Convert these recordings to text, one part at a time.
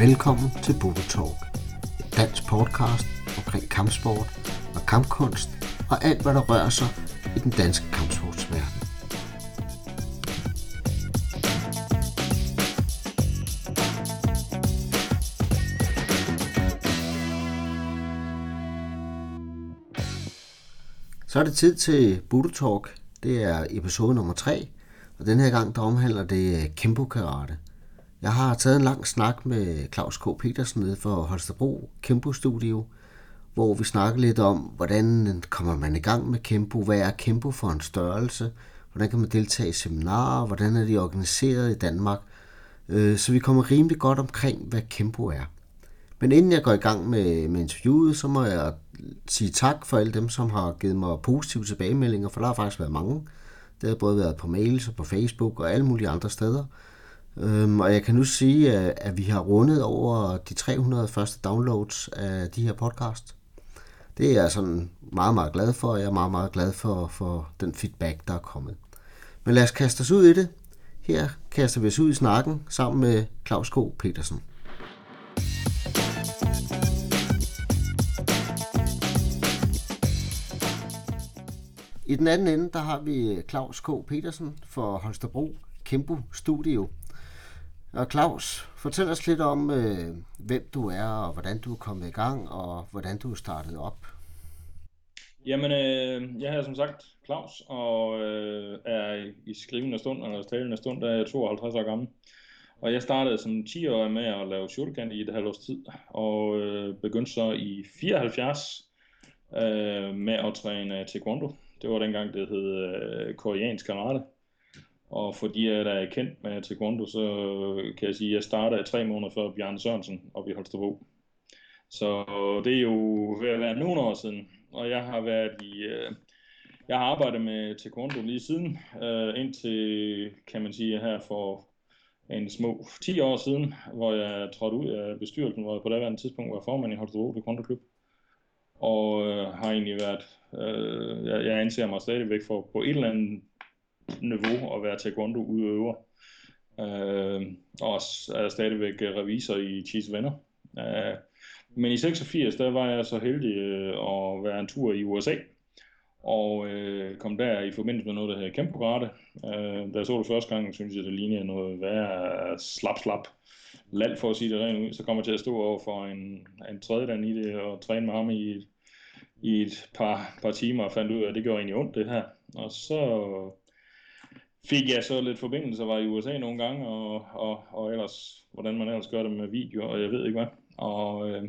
Velkommen til Budo Talk, et dansk podcast omkring kampsport og kampkunst og alt, hvad der rører sig i den danske kampsportsverden. Så er det tid til Budo Talk. Det er episode nummer 3, og den her gang der omhandler det øh, Kempo Karate – jeg har taget en lang snak med Claus K. Petersen nede for Holstebro Kempo Studio, hvor vi snakker lidt om, hvordan kommer man i gang med Kempo, hvad er Kempo for en størrelse, hvordan kan man deltage i seminarer, hvordan er de organiseret i Danmark. Øh, så vi kommer rimelig godt omkring, hvad Kempo er. Men inden jeg går i gang med, med interviewet, så må jeg sige tak for alle dem, som har givet mig positive tilbagemeldinger, for der har faktisk været mange. Det har både været på mails og på Facebook og alle mulige andre steder. Øhm, og jeg kan nu sige, at, at vi har rundet over de 300 første downloads af de her podcast. Det er jeg sådan meget, meget glad for, og jeg er meget, meget glad for, for den feedback, der er kommet. Men lad os kaste os ud i det. Her kaster vi os ud i snakken sammen med Claus K. Petersen. I den anden ende, der har vi Claus K. Petersen for Holstebro Kempo Studio. Og Claus, fortæl os lidt om, øh, hvem du er, og hvordan du er kommet i gang, og hvordan du er startet op. Jamen, øh, jeg er som sagt Claus, og øh, er i skrivende stund, eller talende stund, der er jeg 52 år gammel. Og jeg startede som 10 år med at lave shooterkant i et halvt års tid, og øh, begyndte så i 74 øh, med at træne taekwondo. Det var dengang, det hed øh, koreansk karate. Og for jeg der er kendt med taekwondo, så øh, kan jeg sige, at jeg startede tre måneder før Bjørn Sørensen op i Holstebro. Så øh, det er jo ved at være nogle år siden, og jeg har været i, øh, jeg har arbejdet med taekwondo lige siden, øh, indtil, kan man sige, her for en små 10 år siden, hvor jeg trådte ud af bestyrelsen, hvor jeg på det tidspunkt var formand i Holstebro Taekwondo Klub. Og øh, har egentlig været, øh, jeg, jeg anser mig stadigvæk for på et eller andet niveau at være taekwondo-udøver. Øh, og er stadigvæk øh, revisor i Cheese Venner. Øh, men i 86, der var jeg så heldig øh, at være en tur i USA, og øh, kom der i forbindelse med noget, der hedder Kæmpe Øh, da jeg så det første gang, synes jeg, det lignede noget værre slap-slap land, for at sige det rent ud. Så kommer jeg til at stå over for en, en tredje i det, og træne med ham i, i et par, par timer, og fandt ud af, at det gjorde egentlig ondt, det her. Og så fik jeg så lidt forbindelse, var i USA nogle gange, og, og, og ellers, hvordan man ellers gør det med video, og jeg ved ikke hvad. Og øh,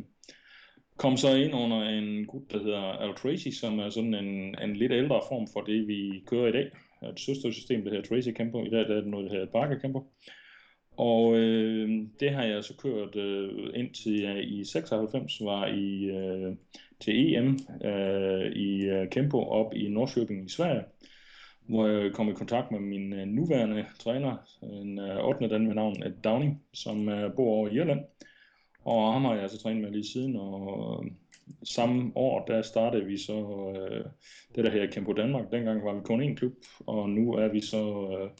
kom så ind under en gut, der hedder Al Tracy, som er sådan en, en lidt ældre form for det, vi kører i dag. Et søstersystem, der hedder Tracy Campo. I dag der er det noget, der hedder Parker Campo. Og øh, det har jeg så kørt øh, indtil jeg i 96 var i øh, til EM øh, i øh, Kempo op i Norrköping i Sverige hvor jeg kom i kontakt med min øh, nuværende træner, en øh, 8. dan med navn Ed Downing, som øh, bor over i Irland. Og ham har jeg altså trænet med lige siden, og øh, samme år, der startede vi så øh, det der her Kempo Danmark. Dengang var vi kun én klub, og nu er vi så øh,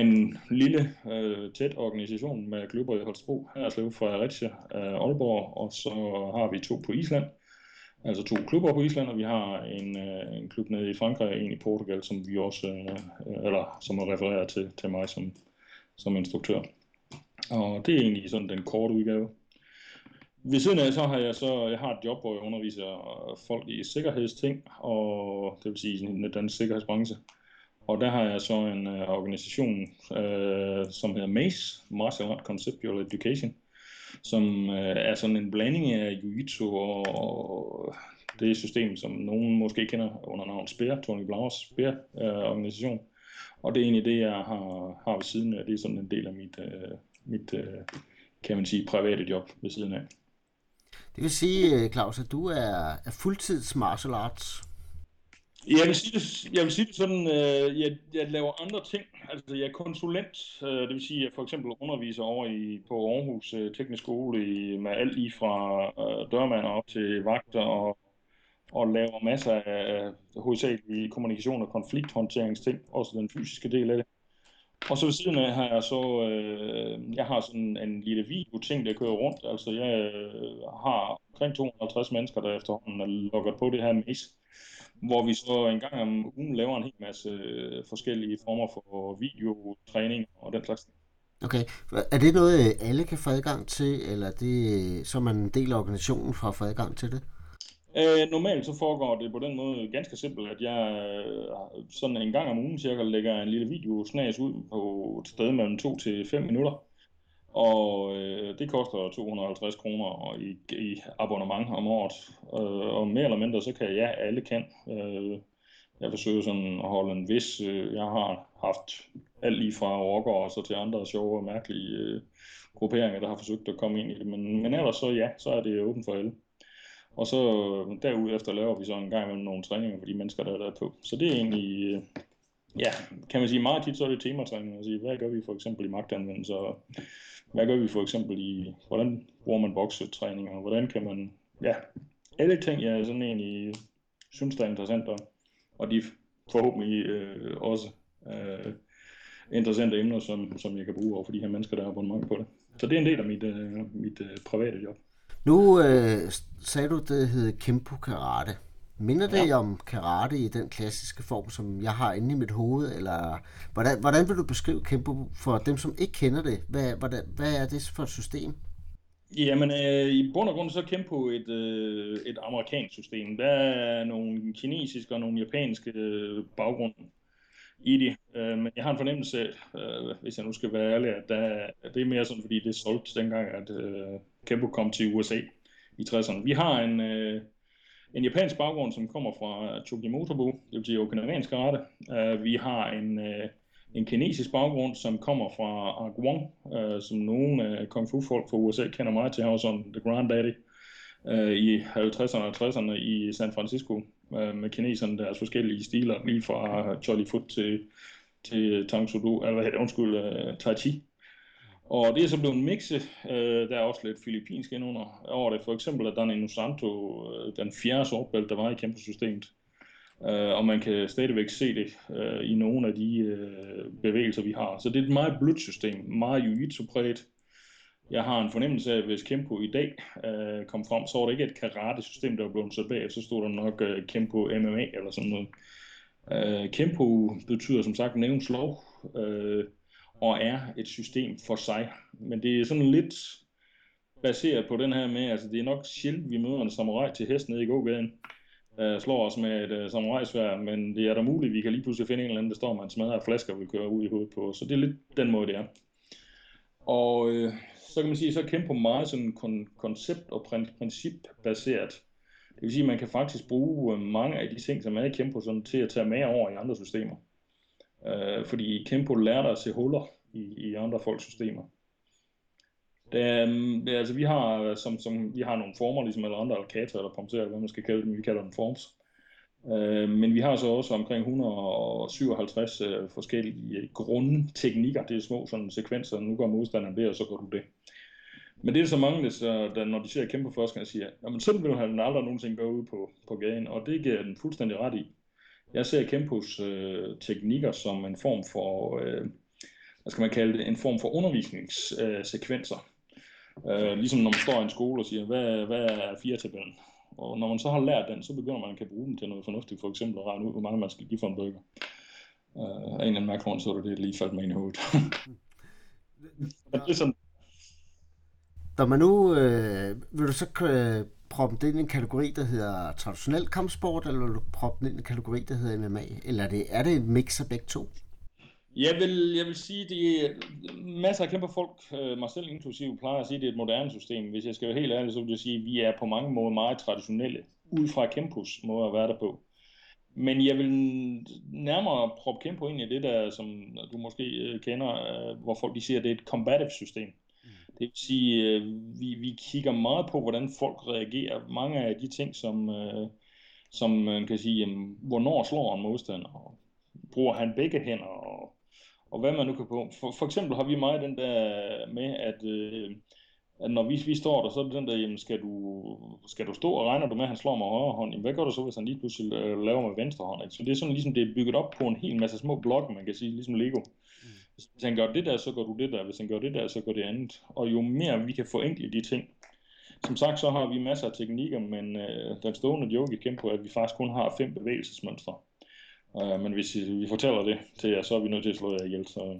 en lille, øh, tæt organisation med klubber i Holstebro, Herslev, Fredericia, øh, Aalborg, og så har vi to på Island altså to klubber på Island, og vi har en, øh, en klub nede i Frankrig og en i Portugal, som vi også, øh, eller som er refereret til, til mig som, som instruktør. Og det er egentlig sådan den korte udgave. Ved siden af så har jeg så, jeg har et job, hvor jeg underviser folk i sikkerhedsting, og det vil sige den sikkerhedsbranche. Og der har jeg så en uh, organisation, uh, som hedder MACE, Martial Art Conceptual Education, som øh, er sådan en blanding af Jiu-Jitsu og, og det system, som nogen måske kender under navnet SPEAR, Tony Blauers SPEAR-organisation. Øh, og det er egentlig det, jeg har, har ved siden af. Det er sådan en del af mit, øh, mit øh, kan man sige, private job ved siden af. Det vil sige, øh, Claus, at du er, er fuldtids martial arts jeg vil sige det, jeg vil sige det sådan, øh, jeg, jeg laver andre ting. Altså, jeg er konsulent, øh, det vil sige, at jeg for eksempel underviser over i, på Aarhus øh, Teknisk Skole i, med alt lige fra øh, dørmand op til vagter og, og laver masser af øh, hovedsageligt kommunikation og konflikthåndteringsting, også den fysiske del af det. Og så ved siden af har jeg så, øh, jeg har sådan en lille video ting, der kører rundt. Altså jeg øh, har omkring 250 mennesker, der efterhånden er lukket på det her maze hvor vi så en gang om ugen laver en hel masse øh, forskellige former for videotræning og den slags. Okay. Er det noget, alle kan få adgang til, eller er det, så man en del af organisationen for at få adgang til det? Øh, normalt så foregår det på den måde ganske simpelt, at jeg øh, sådan en gang om ugen cirka lægger en lille video snas ud på et sted mellem 2 til 5 minutter, og øh, det koster 250 kroner i, i abonnement om året. Øh, og mere eller mindre, så kan ja, alle kan. Øh, jeg forsøger sådan at holde en vis... Øh, jeg har haft alt lige fra rocker og så til andre sjove og mærkelige øh, grupperinger, der har forsøgt at komme ind i det. Men, men ellers så ja, så er det åbent for alle. Og så øh, derudefter laver vi så en gang imellem nogle træninger for de mennesker, der er der på. Så det er egentlig, øh, ja, kan man sige meget tit, så er det tematræning. Altså, hvad gør vi for eksempel i magtanvendelse, og hvad gør vi for eksempel i, hvordan bruger man boksetræning, og hvordan kan man, ja, alle ting, jeg sådan egentlig synes, der er interessant, og, og de forhåbentlig øh, også øh, interessante emner, som, som jeg kan bruge over for de her mennesker, der har abonnement på det. Så det er en del af mit, øh, mit øh, private job. Nu øh, sagde du, det hed Kempo Karate. Minder det ja. om karate i den klassiske form, som jeg har inde i mit hoved? Eller hvordan, hvordan vil du beskrive Kempo for dem, som ikke kender det? Hvad, hvordan, hvad er det for et system? Jamen, øh, i bund og grund så er Kempo et, øh, et amerikansk system. Der er nogle kinesiske og nogle japanske øh, baggrund i det. Øh, men jeg har en fornemmelse af, øh, hvis jeg nu skal være ærlig, at, der, at det er mere sådan, fordi det er solgt dengang, at øh, Kempo kom til USA i 60'erne. Vi har en... Øh, en japansk baggrund, som kommer fra øh, Chugimotobu, det vil sige okinawansk karate. Uh, øh, vi har en, uh, en kinesisk baggrund, som kommer fra Wong, uh, som nogle uh, kung fu folk fra USA kender mig til. Han var sådan the granddaddy uh, i 50'erne og 60'erne i San Francisco uh, med kineserne deres forskellige stiler, lige fra Jolly Foot til, til Tang Sudo, eller hvad hedder undskyld, uh, Tai Chi. Og det er så blevet en mixe. Øh, der er også lidt filippinsk indunder over det. For eksempel er Dani Nusanto øh, den fjerde sortbælte, der var i kæmpesystemet. Øh, og man kan stadigvæk se det øh, i nogle af de øh, bevægelser, vi har. Så det er et meget blødt system, meget jiu-jitsu-præget. Jeg har en fornemmelse af, at hvis Kempo i dag øh, kom frem, så var det ikke et karate-system, der var blevet sat bag, så stod der nok øh, Kempo MMA eller sådan noget. Øh, Kempo betyder som sagt nævns lov. Øh, og er et system for sig. Men det er sådan lidt baseret på den her med, altså det er nok sjældent, vi møder en samurai til hest nede i gågaden, øh, slår os med et øh, samurajsvær, men det er da muligt, vi kan lige pludselig finde en eller anden, der står med en smadret flasker, vi kører ud i hovedet på. Så det er lidt den måde, det er. Og øh, så kan man sige, så kæmpe på meget sådan kon- koncept- og principbaseret. Det vil sige, at man kan faktisk bruge øh, mange af de ting, som er i Kempo, sådan, til at tage med over i andre systemer. Øh, fordi Kempo lærer dig at se huller i, i andre folks systemer. Det, um, det, altså, vi har, øh, som, som, vi har nogle former, ligesom alle andre alkater eller pomser, eller hvad man skal kalde dem, vi kalder dem forms. Uh, men vi har så også omkring 157 uh, øh, forskellige grundteknikker. Det er små sådan sekvenser, nu går modstanderen det, og så går du det. Men det er så mange, der, der når de ser kæmpe forskere, siger, at sådan vil han aldrig nogensinde gå ud på, på gaden, og det giver den fuldstændig ret i. Jeg ser Kempos øh, teknikker som en form for, øh, hvad skal man kalde det, en form for undervisningssekvenser. Øh, ligesom når man står i en skole og siger, hvad, hvad er fire-tabellen? Og når man så har lært den, så begynder man at kan bruge den til noget fornuftigt. For eksempel at regne ud, hvor mange man skal give for en burger. Øh, af en eller anden mærkelig så er det lige faldt mig ind i hovedet. det er sådan. Når man nu, øh, vil du så øh, proppe det ind i en kategori, der hedder traditionel kampsport, eller vil du proppe den ind i en kategori, der hedder MMA? Eller er det, er det en mix af begge to? Jeg vil, jeg vil sige, det er masser af kæmpe folk, øh, mig selv inklusive, plejer at sige, at det er et moderne system. Hvis jeg skal være helt ærlig, så vil jeg sige, at vi er på mange måder meget traditionelle, ud fra Kempos måde at være der på. Men jeg vil nærmere proppe Kempo ind i det der, som du måske øh, kender, øh, hvor folk de siger, at det er et combative system. Det vil sige, øh, vi, vi kigger meget på, hvordan folk reagerer. Mange af de ting, som, øh, som man kan sige, jamen, hvornår slår en modstander, bruger han begge hænder, og, og hvad man nu kan på. For, for eksempel har vi meget den der med, at, øh, at når vi, vi står der, så er det den der, jamen, skal du, skal du stå, og regner du med, at han slår med højre hånd? Jamen, hvad gør du så, hvis han lige pludselig øh, laver med venstre hånd? Ikke? Så det er sådan ligesom, det er bygget op på en hel masse små blokke, man kan sige, ligesom Lego hvis han gør det der, så gør du det der. Hvis han gør det der, så gør det andet. Og jo mere vi kan forenkle de ting. Som sagt, så har vi masser af teknikker, men øh, den stående joke i Kempo at vi faktisk kun har fem bevægelsesmønstre. Øh, men hvis vi fortæller det til jer, så er vi nødt til at slå jer ihjel. Så.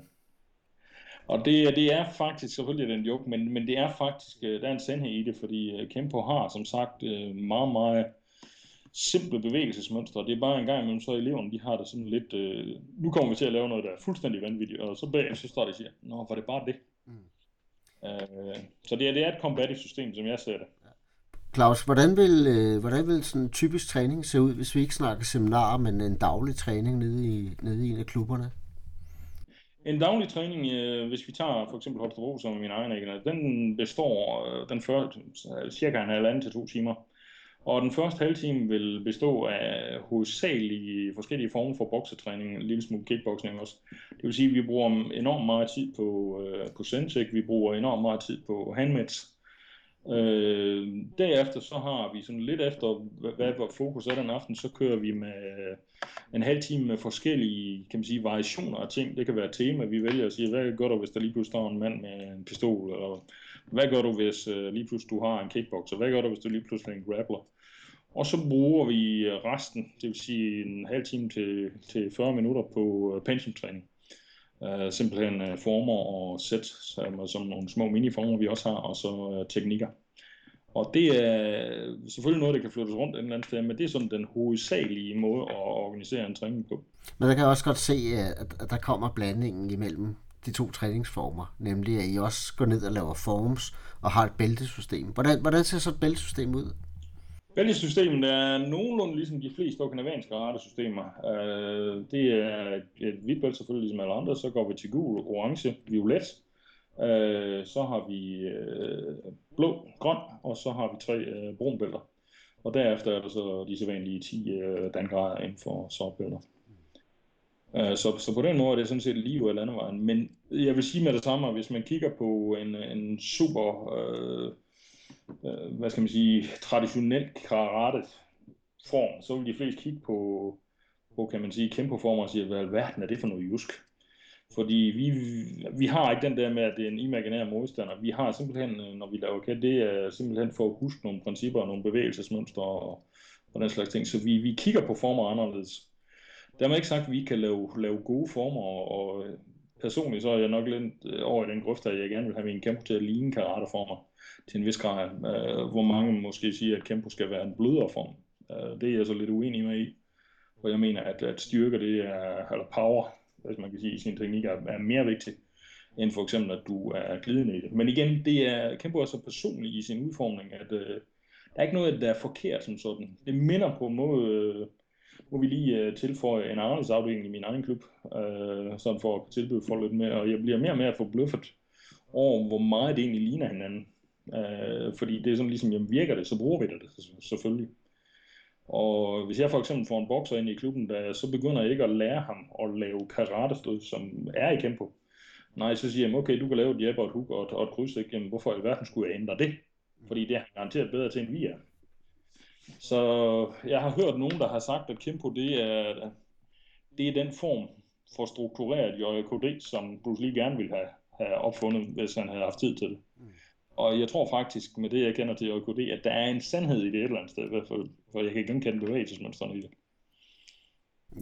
Og det, det er faktisk selvfølgelig den joke, men, men det er faktisk, øh, der er en sandhed i det, fordi øh, Kempo har som sagt øh, meget, meget simple bevægelsesmønstre. Det er bare en gang imellem, så eleverne de har det sådan lidt, øh, nu kommer vi til at lave noget, der er fuldstændig vanvittigt, og så bagefter så står de og siger, nå, var det bare det? Mm. Øh, så det er, det er et combative system, som jeg ser det. Claus, hvordan vil, øh, hvordan vil sådan en typisk træning se ud, hvis vi ikke snakker seminarer, men en daglig træning nede i, nede i en af klubberne? En daglig træning, øh, hvis vi tager for eksempel Holstebro som min egen den består øh, den før, cirka en halvanden til to timer. Og den første halve time vil bestå af hovedsagelige forskellige former for boksetræning, en lille smule kickboxing også. Det vil sige, at vi bruger enormt meget tid på, øh, på Sensec, vi bruger enormt meget tid på handmats. Øh, derefter så har vi sådan lidt efter, hvad, hvad vores fokus er den aften, så kører vi med en halv time med forskellige, kan man sige, variationer af ting. Det kan være tema, vi vælger at sige, hvad gør du, hvis der lige pludselig står en mand med en pistol, eller hvad gør du, hvis øh, lige pludselig du har en kickboxer, hvad gør du, hvis du lige pludselig er en grappler. Og så bruger vi øh, resten, det vil sige en halv time til, til 40 minutter på øh, pensumtræning. Øh, simpelthen øh, former og sæt, som, som nogle små miniformer vi også har, og så øh, teknikker. Og det er øh, selvfølgelig noget, der kan flyttes rundt et eller andet sted, men det er sådan den hovedsagelige måde at organisere en træning på. Men der kan jeg også godt se, øh, at der kommer blandingen imellem de to træningsformer, nemlig at I også går ned og laver forms og har et bæltesystem. Hvordan, hvordan ser så et bæltesystem ud? Bæltesystemet er nogenlunde ligesom de fleste okinavanske ratesystemer. Øh, det er et hvidt bælte selvfølgelig ligesom alle andre, så går vi til gul, orange, violet, Øh, så har vi øh, blå, grøn, og så har vi tre øh, brunbælter. Og derefter er der så de sædvanlige 10 øh, dangrader inden for sortbælter. Øh, så, så på den måde er det sådan set lige ud af landevejen. Men jeg vil sige med det samme, at hvis man kigger på en, en super, øh, øh, hvad skal man sige, traditionel karate form, så vil de fleste kigge på, på kan man sige, kæmpe former og sige, hvad verden er det for noget jusk? Fordi vi, vi har ikke den der med, at det er en imaginær modstander. Vi har simpelthen, øh, når vi laver kan, det er simpelthen for at huske nogle principper, nogle bevægelsesmønstre og, og den slags ting. Så vi, vi kigger på former anderledes. Der er ikke sagt, at vi kan lave, lave gode former, og, og øh, personligt så er jeg nok lidt øh, over i den grøft, at jeg gerne vil have min kæmpe til at ligne karateformer til en vis grad. øh, hvor mange måske siger, at kæmpe skal være en blødere form. Øh, det er jeg så lidt uenig med i. For jeg mener, at, at styrke det er, eller power, hvis man kan sige, i sin teknik er, er mere vigtigt, end for eksempel, at du er glidende i det. Men igen, det er kæmpe også personligt i sin udformning, at øh, der er ikke noget, der er forkert som sådan. Det minder på en måde, øh, må vi lige øh, tilføje en anderledes afdeling i min egen klub, øh, sådan for at tilbyde folk lidt mere, og jeg bliver mere og mere forbløffet over, hvor meget det egentlig ligner hinanden. Øh, fordi det er sådan ligesom, jamen virker det, så bruger vi det selvfølgelig. Og hvis jeg for eksempel får en bokser ind i klubben, der, så begynder jeg ikke at lære ham at lave karatestød, som er i kempo. Nej, så siger jeg, okay, du kan lave et jab og et hook og et, og et kryds, ikke? Jamen, hvorfor i verden skulle jeg ændre det? Fordi det er garanteret bedre til, end vi er. Så jeg har hørt nogen, der har sagt, at Kempo det er, det er den form for struktureret JKD, som Bruce Lee gerne ville have, have opfundet, hvis han havde haft tid til det. Og jeg tror faktisk, med det jeg kender til JKD, at der er en sandhed i det et eller andet sted, i hvert fald, for jeg kan genkende bevægelsesmønstrene i det.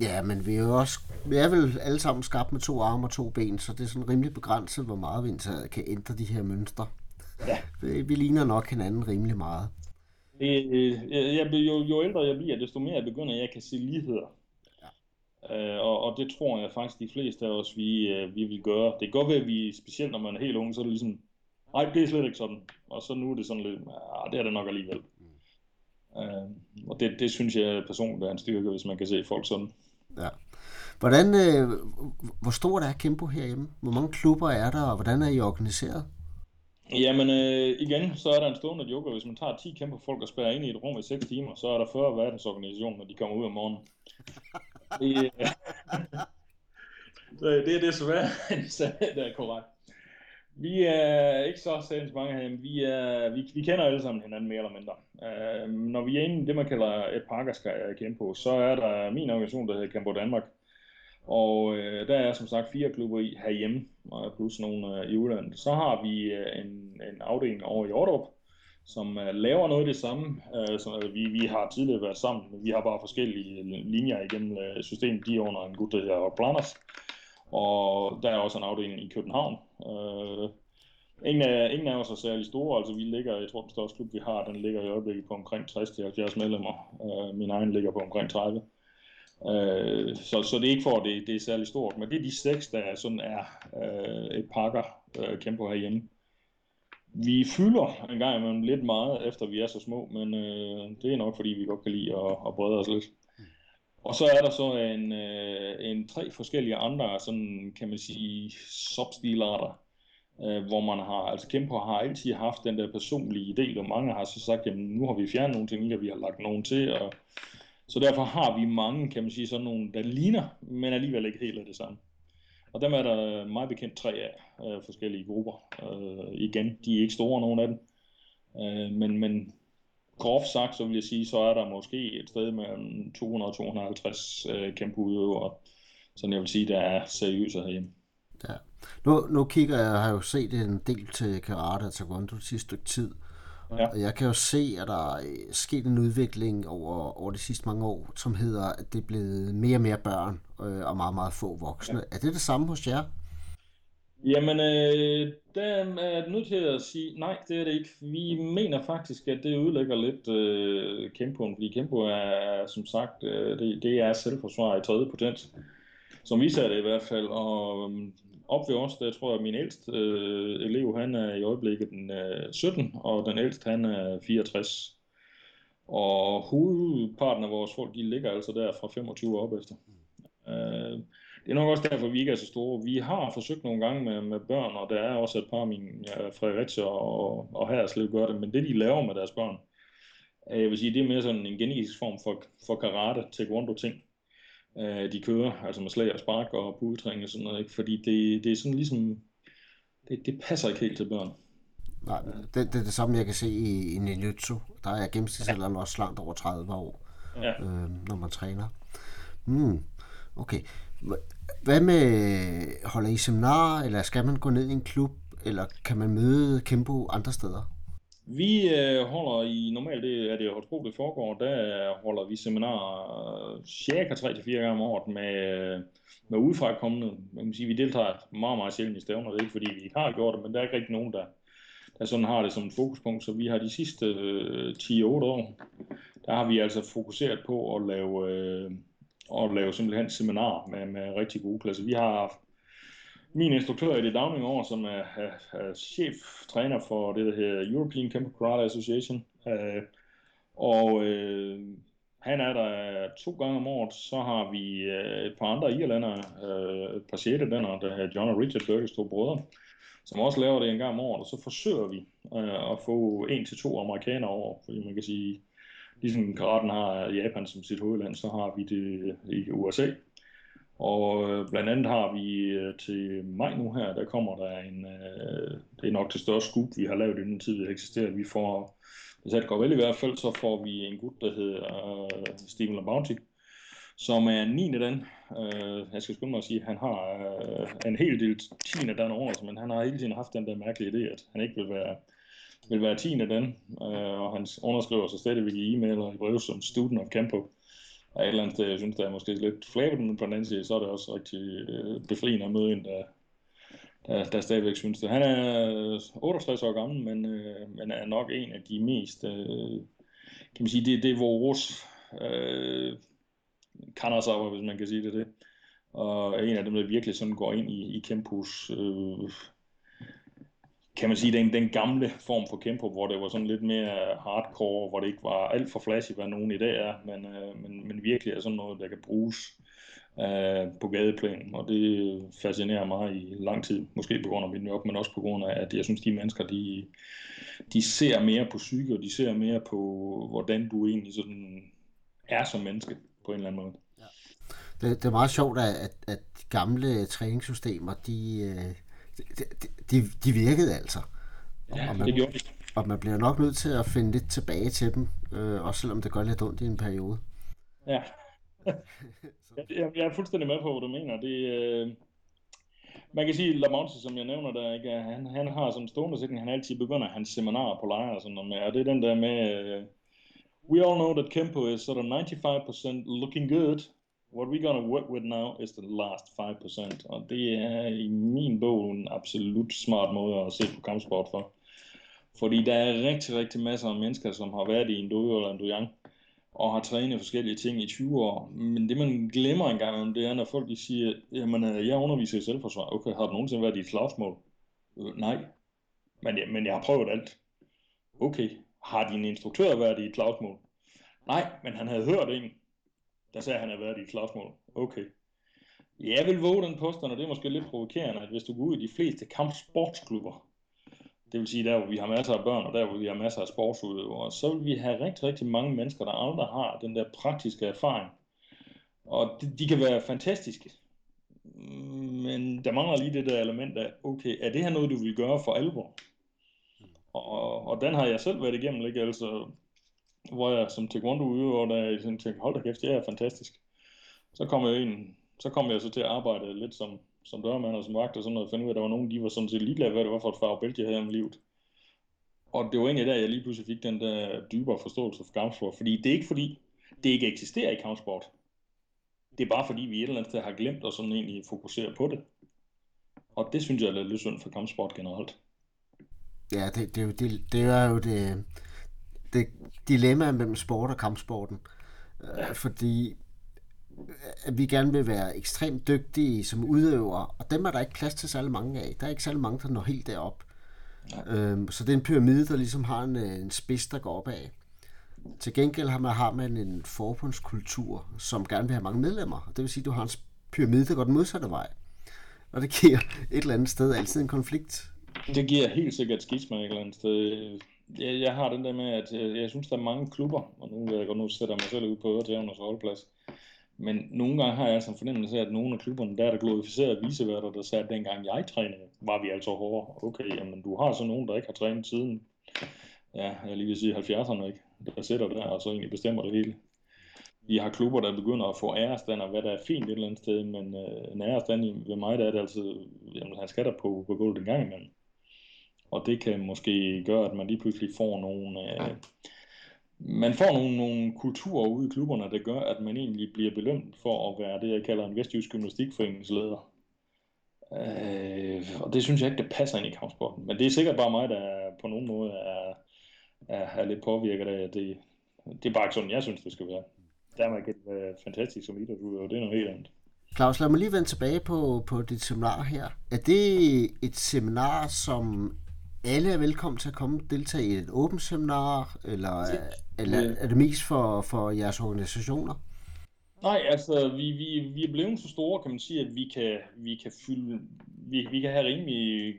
Ja, men vi er jo også, vi er vel alle sammen skabt med to arme og to ben, så det er sådan rimelig begrænset, hvor meget vi kan ændre de her mønstre. Ja. Vi ligner nok hinanden rimelig meget. Det, jeg, jo, jo ældre jeg bliver, desto mere jeg begynder jeg kan se ligheder. Ja. Uh, og, og det tror jeg faktisk de fleste af os, vi, uh, vi vil gøre. Det kan godt være, at vi, specielt når man er helt ung, så er det ligesom, Nej, det er slet ikke sådan. Og så nu er det sådan lidt, ja, det er det nok alligevel. Mm. Uh, og det, det synes jeg personligt er en styrke, hvis man kan se folk sådan. Ja. Hvordan, øh, hvor stort er Kempo herhjemme? Hvor mange klubber er der, og hvordan er I organiseret? Jamen øh, igen, så er der en stående joker. Hvis man tager 10 kæmpe folk og spærrer ind i et rum i 6 timer, så er der 40 verdensorganisationer, når de kommer ud om morgenen. det, øh, det er desværre en sag, der er korrekt. Vi er ikke så særlig mange herhjemme. Vi, er, vi, vi kender alle sammen hinanden mere eller mindre. Uh, når vi er inde i det, man kalder et parkerskab på, så er der min organisation, der hedder Campo Danmark. Og øh, der er som sagt fire klubber i herhjemme, og plus nogle øh, i udlandet. Så har vi øh, en, en afdeling over i Ordrup, som øh, laver noget af det samme. Øh, som, øh, vi, vi har tidligere været sammen, men vi har bare forskellige linjer igennem øh, systemet. De er under en gut, der hedder Planners. Og der er også en afdeling i København. Øh, ingen, af, ingen af os er særlig store, altså vi ligger, jeg tror den største klub vi har, den ligger i øjeblikket på omkring 60-70 medlemmer. Øh, min egen ligger på omkring 30. Øh, så, så det er ikke for, at det, det er særlig stort, men det er de seks, der sådan er øh, et pakker øh, kæmper herhjemme. Vi fylder en gang imellem lidt meget, efter vi er så små, men øh, det er nok fordi, vi godt kan lide at, at brede os lidt. Og så er der så en, øh, en tre forskellige andre, sådan kan man sige, substilarter, øh, hvor man har, altså Kemper har altid haft den der personlige idé, og mange har så sagt, jamen nu har vi fjernet nogle ting, og vi har lagt nogen til, og så derfor har vi mange, kan man sige, sådan nogle, der ligner, men alligevel ikke helt af det samme. Og dem er der meget bekendt tre af øh, forskellige grupper. Øh, igen, de er ikke store, nogen af dem. Øh, men, men groft sagt, så vil jeg sige, så er der måske et sted mellem 200 og 250 øh, kæmpe udøvere, så jeg vil sige, der er seriøse herhjemme. Ja. Nu, nu kigger jeg, har jo set en del til karate og taekwondo det sidste stykke tid. Ja. Og jeg kan jo se, at der er sket en udvikling over, over de sidste mange år, som hedder, at det er blevet mere og mere børn øh, og meget, meget få voksne. Ja. Er det det samme hos jer? Jamen, øh, der er jeg nødt til at sige, nej, det er det ikke. Vi mener faktisk, at det udlægger lidt øh, Kempoen, fordi Kempo er, som sagt, øh, det, det er selvforsvar i tredje potens, som vi ser det i hvert fald, og op ved os, der tror jeg, at min ældste øh, elev, han er i øjeblikket den, øh, 17, og den ældste, han er 64. Og hovedparten af vores folk, de ligger altså der fra 25 op efter. Øh, det er nok også derfor, vi ikke er så store. Vi har forsøgt nogle gange med, med børn, og der er også et par af mine ja, Fredericia og, og Herreslev gør det, men det de laver med deres børn, jeg vil sige, det er mere sådan en genetisk form for, for karate, taekwondo ting øh, de kører, altså med slag og spark og pudetræning og sådan noget, ikke? fordi det, det er sådan ligesom, det, det passer ikke helt til børn. Nej, det, det er det samme, jeg kan se i, i Ninjutsu. Der er gennemsnitsalderen ja. også langt over 30 år, ja. øh, når man træner. Mm, okay. Hvad med, holder I seminarer, eller skal man gå ned i en klub, eller kan man møde Kempo andre steder? Vi øh, holder i, normalt det er det Holstebro, det foregår, der holder vi seminarer øh, cirka 3-4 gange om året med, øh, med udefrakommende. Man kan sige, vi deltager meget, meget sjældent i stævner, det er ikke fordi vi ikke har gjort det, men der er ikke rigtig nogen, der, der sådan har det som et fokuspunkt. Så vi har de sidste øh, 10-8 år, der har vi altså fokuseret på at lave, øh, at lave simpelthen seminarer med, med rigtig gode klasser. Vi har min instruktør i det daglige år, som er, er, er cheftræner for det, der hedder European Kempo Karate Association. Øh, og øh, han er der to gange om året. Så har vi øh, et par andre irlander, øh, et par sjette der hedder John og Richard Burgess, to brødre, som også laver det en gang om året. Og så forsøger vi øh, at få en til to amerikanere over, fordi man kan sige, ligesom karaten har Japan som sit hovedland, så har vi det i USA. Og øh, blandt andet har vi øh, til maj nu her, der kommer der en, øh, det er nok det største scoop, vi har lavet i den tid, vi eksisterer. Vi får, hvis alt går vel i hvert fald, så får vi en gut, der hedder øh, Steven LaBounty, som er 9. den. Øh, jeg skal skynde mig at sige, at han har øh, en hel del 10. den over, men han har hele tiden haft den der mærkelige idé, at han ikke vil være, vil være 10. den, øh, og han underskriver sig stadigvæk i e-mail og i brev som student of Campo og et eller andet sted, jeg synes, det er måske lidt flabet, men på den anden side, så er det også rigtig øh, befriende at møde en, der, der, der stadigvæk synes det. Han er øh, 68 år gammel, men, øh, men er nok en af de mest, øh, kan man sige, det, det er vores øh, kandersauer, hvis man kan sige det det. Og en af dem, der virkelig sådan går ind i, i Kempus øh, kan man sige, den, den gamle form for Kempo, hvor det var sådan lidt mere hardcore, hvor det ikke var alt for flashy, hvad nogen i dag er, men, øh, men, men virkelig er sådan noget, der kan bruges øh, på gadeplan, og det fascinerer mig i lang tid, måske på grund af mit job, men også på grund af, at jeg synes, de mennesker, de, de ser mere på psyke, og de ser mere på, hvordan du egentlig sådan er som menneske, på en eller anden måde. Ja. Det, det er meget sjovt, at, at gamle træningssystemer, de, øh, de, de virkede altså. Ja, og man, det gjorde de. Og man bliver nok nødt til at finde lidt tilbage til dem, øh, også selvom det gør lidt ondt i en periode. Ja, jeg, jeg er fuldstændig med på, hvad du mener. Det, øh, man kan sige, Lamonte, som jeg nævner der, ikke, han, han har som stående sætning, han altid begynder hans seminarer på lejre og sådan noget med, og det er den der med, øh, we all know that Kempo is sort of 95% looking good. What we're gonna work with now is the last 5%. Og det er i min bog en absolut smart måde at se på kampsport for. Fordi der er rigtig, rigtig masser af mennesker, som har været i en dojo eller en dojang, og har trænet forskellige ting i 20 år. Men det man glemmer engang, det er, når folk de siger, jamen øh, jeg underviser i selvforsvar. Okay, har du nogensinde været i et slagsmål? Øh, nej. Men, jeg, men jeg har prøvet alt. Okay. Har din instruktør været i et slagsmål? Nej, men han havde hørt en, der sagde, at han havde været i et slagsmål. Okay. Jeg vil våge den påstand, og det er måske lidt provokerende, at hvis du går ud i de fleste kampsportsklubber, det vil sige der, hvor vi har masser af børn, og der, hvor vi har masser af sportsudøvere, så vil vi have rigtig, rigtig mange mennesker, der aldrig har den der praktiske erfaring. Og de, de kan være fantastiske. Men der mangler lige det der element af, okay, er det her noget, du vil gøre for alvor? Og, og den har jeg selv været igennem, ikke? Altså, hvor jeg som taekwondo udøver, der jeg tænkte, hold da kæft, det er fantastisk. Så kom jeg ind, så kom jeg så til at arbejde lidt som som dørmand og som vagt og sådan noget, fandt ud af, at der var nogen, de var sådan set ligeglade, hvad det var for et farvebælte, jeg havde om livet. Og det var egentlig der, jeg lige pludselig fik den der dybere forståelse for kampsport. Fordi det er ikke fordi, det ikke eksisterer i kampsport. Det er bare fordi, vi et eller andet sted har glemt at sådan egentlig fokusere på det. Og det synes jeg er lidt synd for kampsport generelt. Ja, det, det, det, det er jo det, det dilemma mellem sport og kampsporten. Ja. Fordi at vi gerne vil være ekstremt dygtige som udøvere, og dem er der ikke plads til særlig mange af. Der er ikke særlig mange, der når helt derop. Øhm, så det er en pyramide, der ligesom har en, øh, en spids, der går opad. Til gengæld har man, har man en forbundskultur, som gerne vil have mange medlemmer. Det vil sige, at du har en pyramide, der går den modsatte vej. Og det giver et eller andet sted altid en konflikt. Det giver helt sikkert skisma et eller andet sted. Jeg, jeg har den der med, at jeg, jeg synes, der er mange klubber, og nu, jeg, nu sætter mig selv ud på Øretævnernes holdplads, men nogle gange har jeg altså en fornemmelse af, at nogle af klubberne, der er der glorificerede viseværter, der sagde, at dengang jeg trænede, var vi altså hårdere. Okay, jamen du har så nogen, der ikke har trænet siden, ja, jeg lige vil sige 70'erne, ikke? Der sætter der, og så egentlig bestemmer det hele. Vi har klubber, der begynder at få ærestand, og hvad der er fint et eller andet sted, men øh, en ærestand ved mig, der er det altså, jamen han skal der på, på gulvet en gang imellem. Og det kan måske gøre, at man lige pludselig får nogle... Øh, man får nogle, nogle kulturer ude i klubberne, der gør, at man egentlig bliver belønnet for at være det, jeg kalder en vestjysk gymnastikforeningsleder. Øh, og det synes jeg ikke, det passer ind i kampsporten. Men det er sikkert bare mig, der på nogen måde er, er, er lidt påvirket af, at det, det er bare ikke sådan, jeg synes, det skal være. Kan det være fantastisk som idrætsudøver, og det er noget helt andet. Claus, lad mig lige vende tilbage på, på dit seminar her. Er det et seminar, som alle er velkommen til at komme og deltage i et åbent seminar, eller, eller er det mest for, for jeres organisationer? Nej, altså vi, vi, vi er blevet så store, kan man sige, at vi kan, vi kan fylde, vi, vi kan have rimelig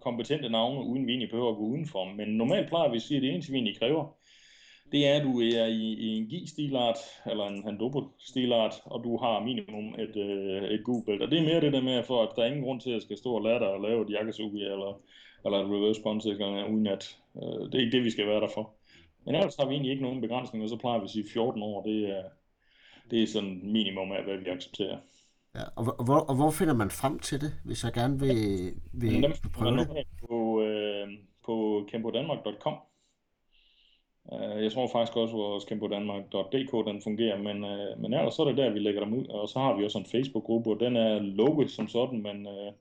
kompetente navne, uden vi egentlig behøver at gå udenfor. Men normalt plejer vi at sige, at det eneste, vi egentlig kræver, det er, at du er i, i en gi-stilart, eller en handopel-stilart, og du har minimum et, øh, et gult Og det er mere det der med, for at der er ingen grund til, at jeg skal stå og lære dig at lave et jakkasugi, eller, eller et reverse punch, uden at øh, det er ikke det, vi skal være der for. Men ellers har vi egentlig ikke nogen begrænsninger, så plejer vi at sige 14 år, det er, det er sådan minimum af, hvad vi accepterer. Ja, og, hvor, og hvor finder man frem til det, hvis jeg gerne vil, vil, dem, prøve det? På, øh, på kempodanmark.com Øh, jeg tror faktisk også, at vores kempodanmark.dk den fungerer, men, uh, men ellers så er det der, vi lægger dem ud. Og så har vi også en Facebook-gruppe, og den er lukket som sådan, men uh,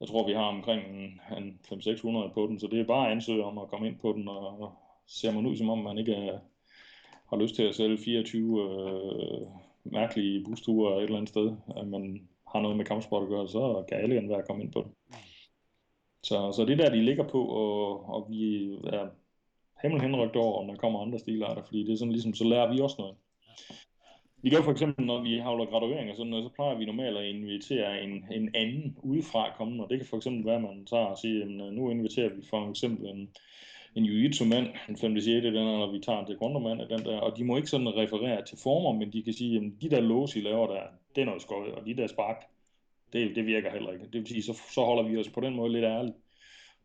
jeg tror, vi har omkring en 500-600 på den, så det er bare at ansøge om at komme ind på den, og ser man ud, som om man ikke er, har lyst til at sælge 24 øh, mærkelige busture et eller andet sted, at man har noget med kampsport at gøre, så kan alle være at komme ind på den. Så, så det der, de ligger på, og, og vi er himmel henrygt over, når der kommer andre stilarter, fordi det er sådan ligesom, så lærer vi også noget. Vi gør for eksempel, når vi havler graduering og sådan noget, så plejer vi normalt at invitere en, en anden udefra kommende, og det kan for eksempel være, at man tager og siger, at nu inviterer vi for eksempel en, en jiu-jitsu-mand, en 56 den eller vi tager en taekwondo-mand af den der, og de må ikke sådan referere til former, men de kan sige, at de der lås, I laver der, det er noget skøjt, og de der spark, det, det virker heller ikke. Det vil sige, så, så holder vi os på den måde lidt ærligt,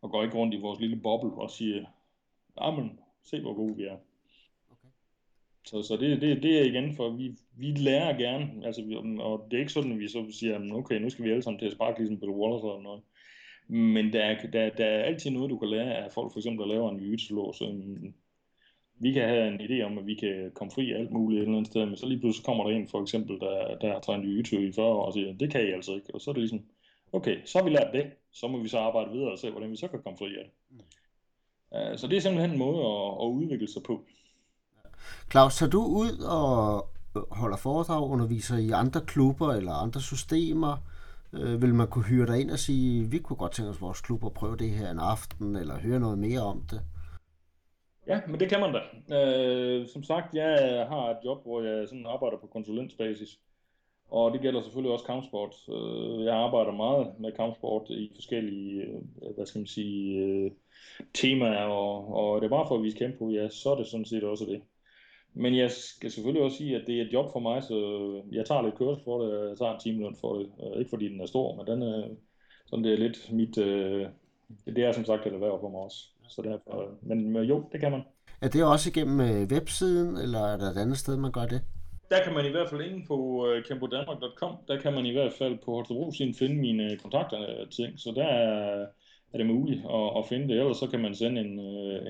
og går ikke rundt i vores lille boble og siger, Jamen, se hvor gode vi er. Så, så det, det, det er igen, for vi, vi lærer gerne, altså, vi, og det er ikke sådan, at vi så siger, okay, nu skal vi alle sammen til at sparke ligesom Bill Wallace eller noget. Men der, der, der er altid noget, du kan lære af folk, for eksempel, der laver en jiu så vi kan have en idé om, at vi kan komme fri af alt muligt et eller andet sted, men så lige pludselig kommer der en, for eksempel, der, der har trænet jiu i 40 år, og siger, det kan I altså ikke. Og så er det ligesom, okay, så har vi lært det, så må vi så arbejde videre og se, hvordan vi så kan komme fri af det. Uh, så det er simpelthen en måde at, at udvikle sig på. Claus, tager du ud og øh, holder foredrag, underviser i andre klubber eller andre systemer? Øh, vil man kunne hyre dig ind og sige, vi kunne godt tænke os vores klub at prøve det her en aften, eller høre noget mere om det? Ja, men det kan man da. Øh, som sagt, jeg har et job, hvor jeg sådan arbejder på konsulentbasis. Og det gælder selvfølgelig også kampsport. Øh, jeg arbejder meget med kampsport i forskellige, øh, hvad skal man sige, øh, temaer, og, og det er bare for at vise kæmpe ja, så er det sådan set også det. Men jeg skal selvfølgelig også sige, at det er et job for mig, så jeg tager lidt kørsel for det, jeg tager en timeløn for det. Ikke fordi den er stor, men den er, sådan det er lidt mit, det er som sagt et erhverv for mig også. Så derfor, men jo, det kan man. Er det også igennem websiden, eller er der et andet sted, man gør det? der kan man i hvert fald inde på kempodanmark.com, der kan man i hvert fald på Holstebro sin finde mine kontakter ting, så der er, er det muligt at, at finde det, ellers så kan man sende en,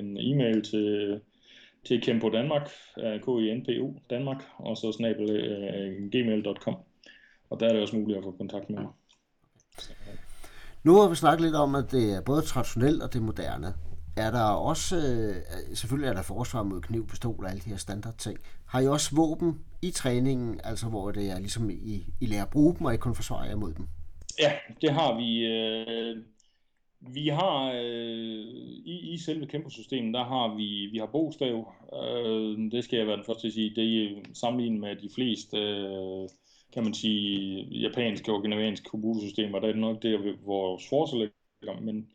en e-mail til, til Kempo Danmark, k i n p -O, Danmark, og så snabel uh, gmail.com, og der er det også muligt at få kontakt med mig. Nu har vi snakket lidt om, at det er både traditionelt og det moderne er der også, øh, selvfølgelig er der forsvar mod kniv, pistol og alle de her standardting. Har I også våben i træningen, altså hvor det er ligesom I, I lærer at bruge dem, og I kun forsvarer jer mod dem? Ja, det har vi. Øh, vi har øh, i, i selve kæmpesystemet, der har vi, vi har bogstav. Øh, det skal jeg være den første til at sige. Det er sammenlignet med de fleste, øh, kan man sige, japanske og generianske computersystemer. Der er det nok der, hvor vores ligger. Men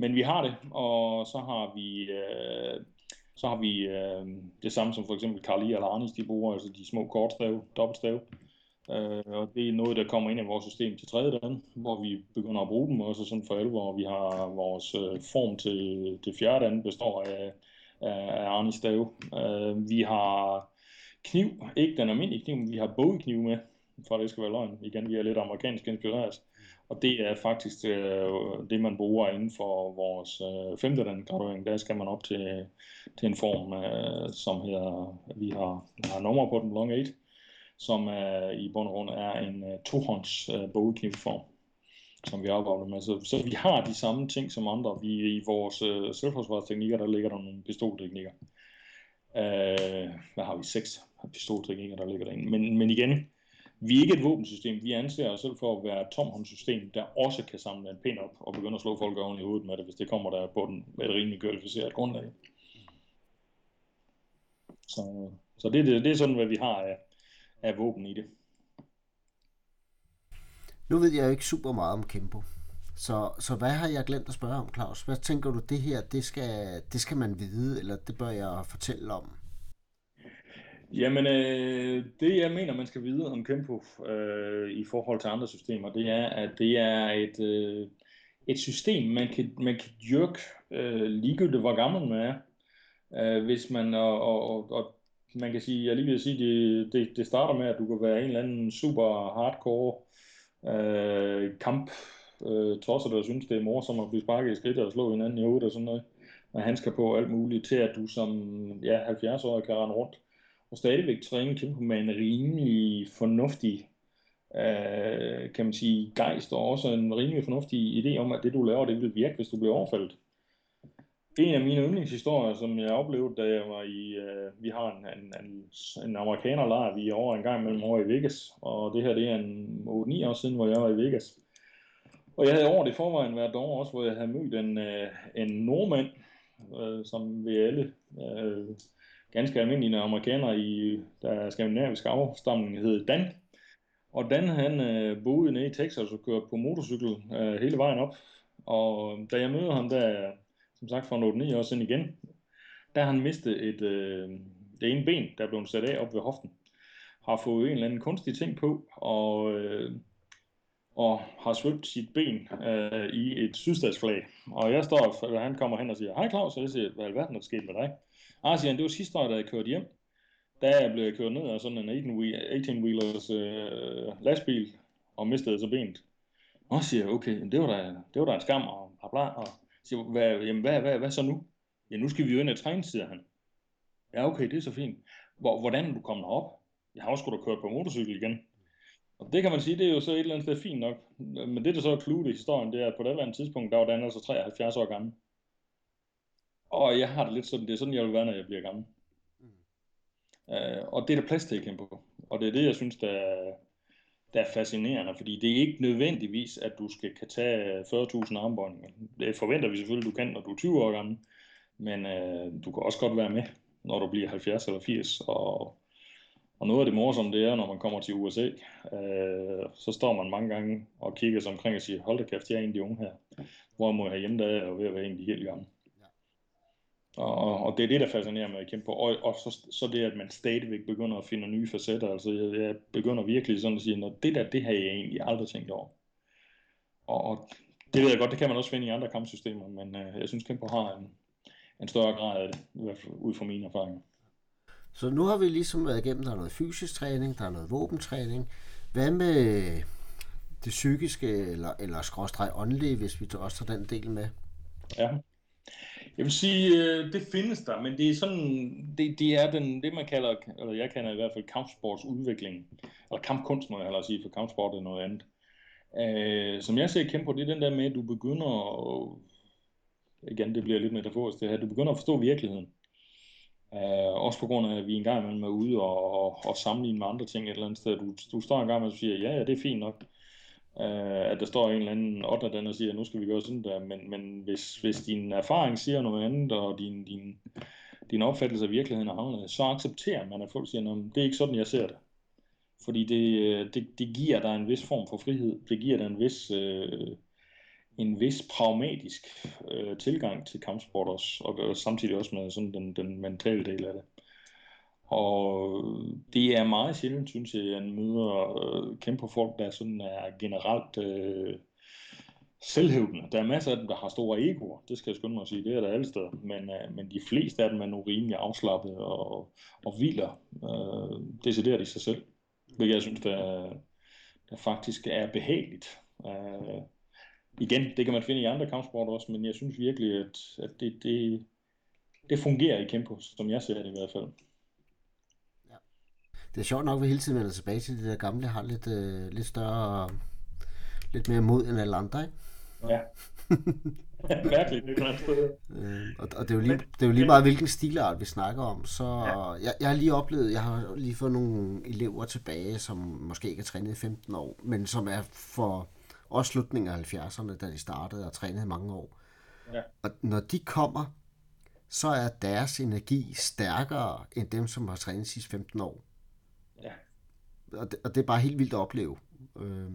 men vi har det, og så har vi, øh, så har vi øh, det samme som for eksempel Carly eller Arnis, de bruger, altså de små kortstave, dobbeltstave. Øh, Øh, og det er noget, der kommer ind i vores system til tredje dan, hvor vi begynder at bruge dem, også sådan for alvor. Vi har vores øh, form til, til fjerde dan, består af, af, af Arnis. Øh, vi har kniv, ikke den almindelige kniv, men vi har bogkniv med, for at det skal være løgn. Igen, vi er lidt amerikansk inspireret. Og det er faktisk øh, det, man bruger inden for vores øh, femte graduering. Der skal man op til, til en form, øh, som hedder, vi har, har nummer på den Long 8, som er, i bund og grund er en øh, tohånds øh, bogknivform som vi arbejder med. Så, så vi har de samme ting som andre. Vi I vores øh, selvforsvarsteknikker, der ligger der nogle pistolteknikker. Øh, hvad har vi? Seks pistolteknikker, der ligger derinde. Men, men igen, vi er ikke et våbensystem. Vi anser os selv for at være et tomhåndssystem, der også kan samle en pind op og begynde at slå folk oven i hovedet med det, hvis det kommer der på den med et rimelig kvalificeret grundlag. Så, så det, det, det er sådan, hvad vi har af, af våben i det. Nu ved jeg jo ikke super meget om Kempo. Så, så hvad har jeg glemt at spørge om, Claus? Hvad tænker du, det her, det skal, det skal man vide, eller det bør jeg fortælle om? Jamen, øh, det jeg mener, man skal vide om Kempo øh, i forhold til andre systemer, det er, at det er et, øh, et system, man kan, man kan dyrke øh, ligegyldigt, hvor gammel man er. Øh, hvis man, og, og, og man kan sige, jeg lige vil sige, det, det, det starter med, at du kan være en eller anden super hardcore øh, kamp, øh, tosser, der synes, det er morsomt at blive sparket i skridt og slå hinanden i hovedet og sådan noget, og handsker på alt muligt, til at du som ja, 70-årig kan rende rundt og stadigvæk træne tempo med en rimelig fornuftig øh, kan man sige, gejst og også en rimelig fornuftig idé om, at det du laver, det vil virke, hvis du bliver overfaldet. En af mine yndlingshistorier, som jeg oplevede, da jeg var i, øh, vi har en, en, en, en amerikanerlejr, vi er over en gang mellem over i Vegas, og det her det er en 8-9 år siden, hvor jeg var i Vegas. Og jeg havde over det i forvejen været derovre også, hvor jeg havde mødt en, øh, en nordmand, øh, som vi alle øh, ganske almindelige amerikanere i der skandinavisk afstamning hed Dan. Og Dan han øh, boede nede i Texas og kørte på motorcykel øh, hele vejen op. Og da jeg møder ham der, som sagt for 8-9 år siden igen, der har han mistet et, øh, det ene ben, der blev sat af op ved hoften. Har fået en eller anden kunstig ting på, og, øh, og har svøbt sit ben øh, i et sydstatsflag. Og jeg står, og han kommer hen og siger, hej Claus, og jeg siger, hvad er alverden, der er sket med dig? Ah, siger han, det var sidste år, da jeg kørte hjem. Da jeg blev kørt ned af sådan en 18-wheelers øh, lastbil, og mistede så benet. Og siger jeg, okay, det var da, det var da en skam, og bla bla, og siger, hvad, jamen, hvad, hvad, hvad så nu? Ja, nu skal vi jo ind og træne, siger han. Ja, okay, det er så fint. Hvor, hvordan er du kommet op? Jeg har også skulle da kørt på motorcykel igen. Og det kan man sige, det er jo så et eller andet sted fint nok. Men det, der så er kludet i historien, det er, at på det eller andet tidspunkt, der var Dan altså 73 år gammel. Og jeg har det lidt sådan, det er sådan, jeg vil være, når jeg bliver gammel. Mm. Uh, og det er der plads til at kæmpe på. Og det er det, jeg synes, der er, der er fascinerende, fordi det er ikke nødvendigvis, at du skal kan tage øh, 40.000 armbånd. Det forventer vi selvfølgelig, du kan, når du er 20 år gammel. Men øh, du kan også godt være med, når du bliver 70 eller 80. Og, og noget af det morsomme, det er, når man kommer til USA, øh, så står man mange gange og kigger sig omkring og siger, hold da kæft, jeg er en af de unge her. Hvor må jeg hjemme, der er ved at være en af de helt gamle. Og, og det er det, der fascinerer mig at kæmpe på. Og, og så, så det, at man stadigvæk begynder at finde nye facetter. Altså, jeg, jeg begynder virkelig sådan at sige, at det der, det har jeg egentlig aldrig tænkt over. Og, og det ved jeg godt, det kan man også finde i andre kampsystemer, men øh, jeg synes, kæmpe har en, en større grad af det, i hvert fald ud fra mine erfaringer. Så nu har vi ligesom været igennem, der er noget fysisk træning, der er noget våbentræning. Hvad med det psykiske, eller, eller skråstreg åndelige, hvis vi også tager den del med? Ja. Jeg vil sige, øh, det findes der, men det er sådan, det, det er den, det man kalder, eller jeg kalder i hvert fald kampsportsudvikling, eller kampkunst, må jeg hellere sige, for kampsport er noget andet. Uh, som jeg ser kæmpe på, det er den der med, at du begynder, at, igen, det bliver lidt metaforisk det her, du begynder at forstå virkeligheden. Uh, også på grund af, at vi engang imellem er ude og, og, og sammenligne med andre ting et eller andet sted. Du, du står engang med og siger, ja, ja, det er fint nok øh, at der står en eller anden otter den og siger, nu skal vi gøre sådan der. Men, men hvis, hvis din erfaring siger noget andet, og din, din, din opfattelse af virkeligheden er anderledes, så accepterer man, at folk siger, det er ikke sådan, jeg ser det. Fordi det, øh, det, det giver dig en vis form for frihed. Det giver dig en vis... øh, en vis pragmatisk øh, tilgang til kampsport også, og, og samtidig også med sådan den, den mentale del af det. Og det er meget sjældent, synes jeg, at møder øh, kæmpe folk, der sådan er generelt øh, selvhævdende. Der er masser af dem, der har store egoer, det skal jeg skynde mig at sige, det er der alle steder, men, øh, men de fleste af dem er nu rimelig afslappet og, og hviler øh, decideret i sig selv, hvilket jeg synes, der, der faktisk er behageligt. Øh, igen, det kan man finde i andre kampsporter også, men jeg synes virkelig, at, at det, det, det fungerer i Kempo, som jeg ser det i hvert fald. Det er sjovt nok, at vi hele tiden vender tilbage til det der gamle, har lidt, øh, lidt større, lidt mere mod end alle andre, ikke? Ja. Virkelig, det kan øh, og, og det er jo lige, det er jo lige meget, hvilken stilart vi snakker om. Så ja. jeg, jeg har lige oplevet, jeg har lige fået nogle elever tilbage, som måske ikke har trænet i 15 år, men som er for også slutningen af 70'erne, da de startede og trænede i mange år. Ja. Og når de kommer, så er deres energi stærkere end dem, som har trænet de sidste 15 år. Ja. Og det, og det er bare helt vildt at opleve. Øh.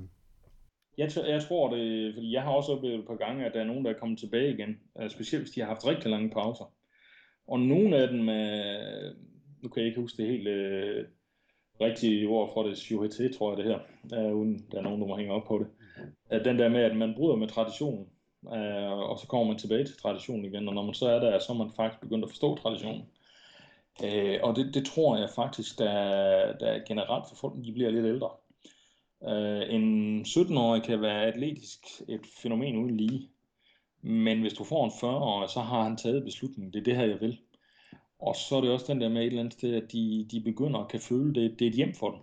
Jeg, t- jeg tror det, fordi jeg har også oplevet et par gange, at der er nogen, der er kommet tilbage igen. Øh, specielt hvis de har haft rigtig lange pauser. Og nogle af dem, øh, nu kan jeg ikke huske det helt øh, rigtige ord for det, Shuhete, tror jeg det her, øh, uden der er nogen, der må hænge op på det. Øh, den der med, at man bryder med traditionen, øh, og så kommer man tilbage til traditionen igen, og når man så er der, så er man faktisk begyndt at forstå traditionen. Øh, og det, det tror jeg faktisk, der, der er generelt for folk, de bliver lidt ældre. Øh, en 17-årig kan være atletisk et fænomen uden lige, men hvis du får en 40-årig, så har han taget beslutningen, det er det her, jeg vil. Og så er det også den der med et eller andet sted, at de, de begynder at kan føle, det, det er et hjem for dem.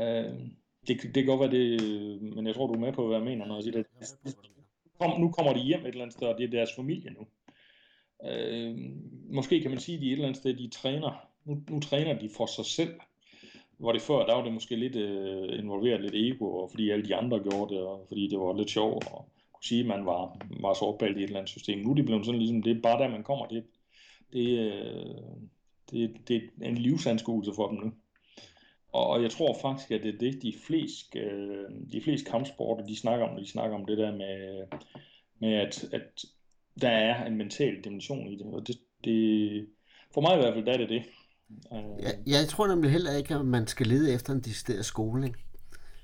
Øh, det, det kan godt være det, men jeg tror, du er med på, hvad jeg mener, når jeg siger det. Kom, nu kommer de hjem et eller andet sted, og det er deres familie nu. Øh, måske kan man sige, at de et eller andet sted, de træner, nu, nu træner de for sig selv. Hvor det før, der var det måske lidt øh, involveret lidt ego, og fordi alle de andre gjorde det, og fordi det var lidt sjovt, og kunne sige, at man var, var så opbaldt i et eller andet system. Nu er de blevet sådan ligesom, det er bare der, man kommer. Det, det, øh, det, det er en livsanskuelse for dem nu. Og jeg tror faktisk, at det er det, de fleste, øh, de fleste kampsporter, de snakker om, de snakker om det der med, med at, at der er en mental dimension i det. Og det, det for mig i hvert fald, der er det det. Øh. Ja, jeg tror nemlig heller ikke, at man skal lede efter en decideret skoling.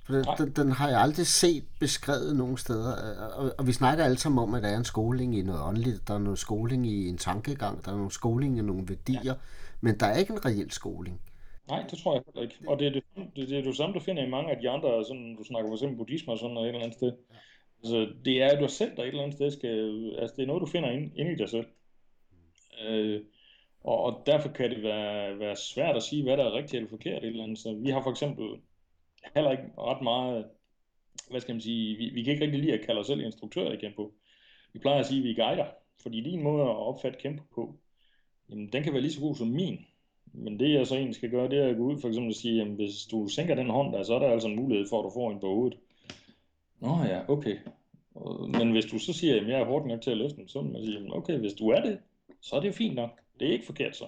For den, den, den har jeg aldrig set beskrevet nogen steder. Og, og vi snakker alle sammen om, at der er en skoling i noget åndeligt, der er noget skoling i en tankegang, der er noget skoling i nogle værdier. Ja. men der er ikke en reel skoling. Nej, det tror jeg heller ikke. Og det er det, det, det, er det samme, du finder i mange af de andre, sådan, du snakker for eksempel buddhisme og sådan noget et eller andet sted. Altså, det er du selv, der et eller andet sted skal, altså det er noget, du finder inde, inde i dig selv. Øh, og, og derfor kan det være, være svært at sige, hvad der er rigtigt eller forkert et eller andet. Så vi har for eksempel heller ikke ret meget, hvad skal man sige, vi, vi kan ikke rigtig lide at kalde os selv instruktører i Kempo. Vi plejer at sige, at vi er guider, fordi din måde at opfatte Kempo på, jamen, den kan være lige så god som min. Men det jeg så egentlig skal gøre, det er at gå ud for eksempel og sige, at hvis du sænker den hånd der, så er der altså en mulighed for, at du får en på hovedet. Nå ja, okay. Men hvis du så siger, at jeg er hårdt nok til at løfte den, så man sige, okay, hvis du er det, så er det jo fint nok. Det er ikke forkert så.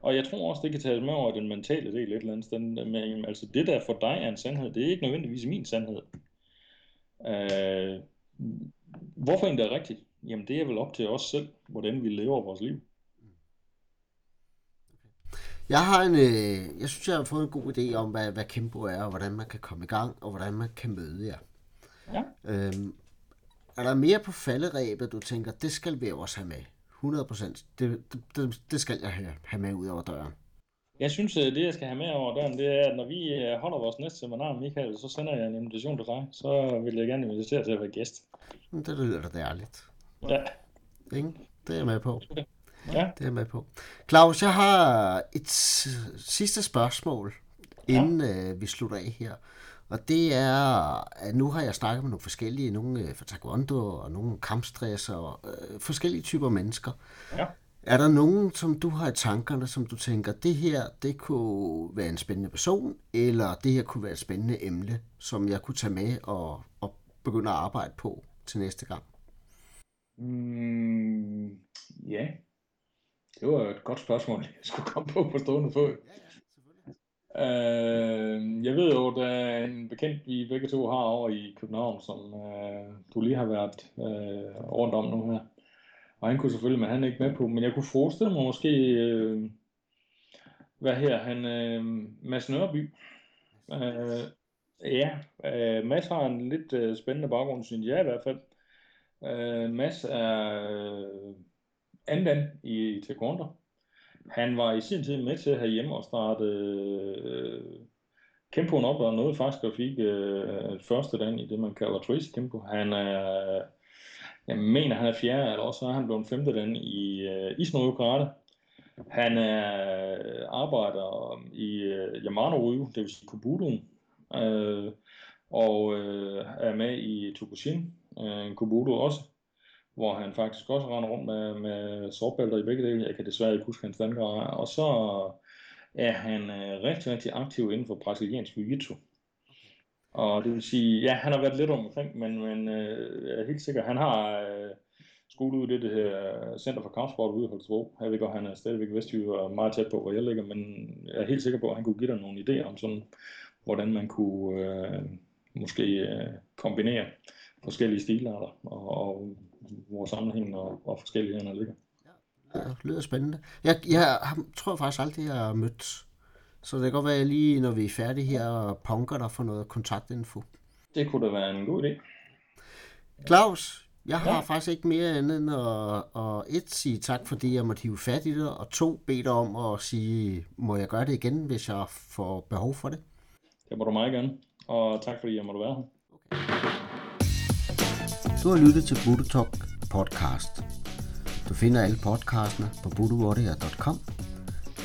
Og jeg tror også, det kan tages med over den mentale del et eller andet sted. Men, altså det der for dig er en sandhed, det er ikke nødvendigvis min sandhed. Øh, hvorfor egentlig er rigtigt? Jamen det er vel op til os selv, hvordan vi lever vores liv. Jeg har en, øh, jeg synes, jeg har fået en god idé om, hvad, hvad Kimbo er, og hvordan man kan komme i gang, og hvordan man kan møde jer. Ja. Øhm, er der mere på falderæbet, du tænker, det skal vi også have med? 100 procent. Det, det, det skal jeg have, have med ud over døren. Jeg synes, øh, det jeg skal have med over døren, det er, at når vi øh, holder vores næste seminar, Michael, så sender jeg en invitation til dig. Så vil jeg gerne invitere til at være gæst. Det lyder da dejligt. Ja. Ikke? Det er jeg med på. Ja. Det er jeg med på. Claus, jeg har et sidste spørgsmål, inden ja. øh, vi slutter af her. Og det er, at nu har jeg snakket med nogle forskellige, nogle øh, fra taekwondo og nogle kampstress og øh, forskellige typer mennesker. Ja. Er der nogen, som du har i tankerne, som du tænker, det her, det kunne være en spændende person, eller det her kunne være et spændende emne, som jeg kunne tage med og, og begynde at arbejde på til næste gang? Mm, ja, det var et godt spørgsmål, jeg skulle komme på på stående fod. Øh, jeg ved jo, der er en bekendt, vi begge to har over i København, som øh, du lige har været øh, rundt om nu her. Og han kunne selvfølgelig, men han er ikke med på. Men jeg kunne forestille mig måske, øh, hvad her, han, øh, Mads Nørby. Øh, ja, øh, Mads har en lidt øh, spændende baggrund, synes jeg i hvert fald. Øh, Mads er øh, anden i taekwondo. Han var i sin tid med til herhjemme og starte øh, Kempoen op, og nåede faktisk at fik øh, første dan i det, man kalder Trace Kempo. Han er, jeg mener, han er fjerde, eller også er han blevet femte dan i øh, Isno Karate. Han er øh, arbejder i øh, Yamano Ryu, det vil sige Kobudo, øh, og øh, er med i Tokushin, øh, Kubudo også hvor han faktisk også render rundt med, med sårbælter i begge dele. Jeg kan desværre ikke huske hans vandgrad. Og så er han øh, rigtig, rigtig aktiv inden for brasiliansk jiu-jitsu. Og det vil sige, ja, han har været lidt omkring, men, men øh, jeg er helt sikker, han har øh, skole ude i det, det her Center for Kampsport ude i Holstebro. Jeg ved godt, han er stadigvæk vestjyde og meget tæt på, hvor jeg ligger, men jeg er helt sikker på, at han kunne give dig nogle idéer om sådan, hvordan man kunne øh, måske øh, kombinere forskellige stilarter og, og hvor sammenhængen og, og forskellighederne ligger. Ja, det lyder spændende. Jeg, jeg tror faktisk aldrig, jeg har mødt. Så det kan godt være, at jeg lige, når vi er færdige her, punker der for noget kontaktinfo. Det kunne da være en god idé. Claus, jeg har ja. faktisk ikke mere andet end at, at et, sige tak, fordi jeg måtte hive fat i det, og to, bede dig om at sige, må jeg gøre det igen, hvis jeg får behov for det? Det må du meget gerne, og tak fordi jeg måtte være her. Okay. Du har lyttet til Buddha Talk podcast. Du finder alle podcastene på buddhawarrior.com,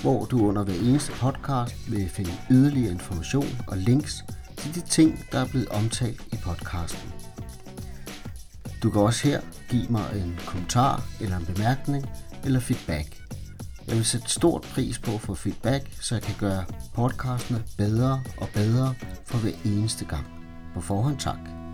hvor du under hver eneste podcast vil finde yderligere information og links til de ting, der er blevet omtalt i podcasten. Du kan også her give mig en kommentar eller en bemærkning eller feedback. Jeg vil sætte stort pris på at få feedback, så jeg kan gøre podcastene bedre og bedre for hver eneste gang. På forhånd tak.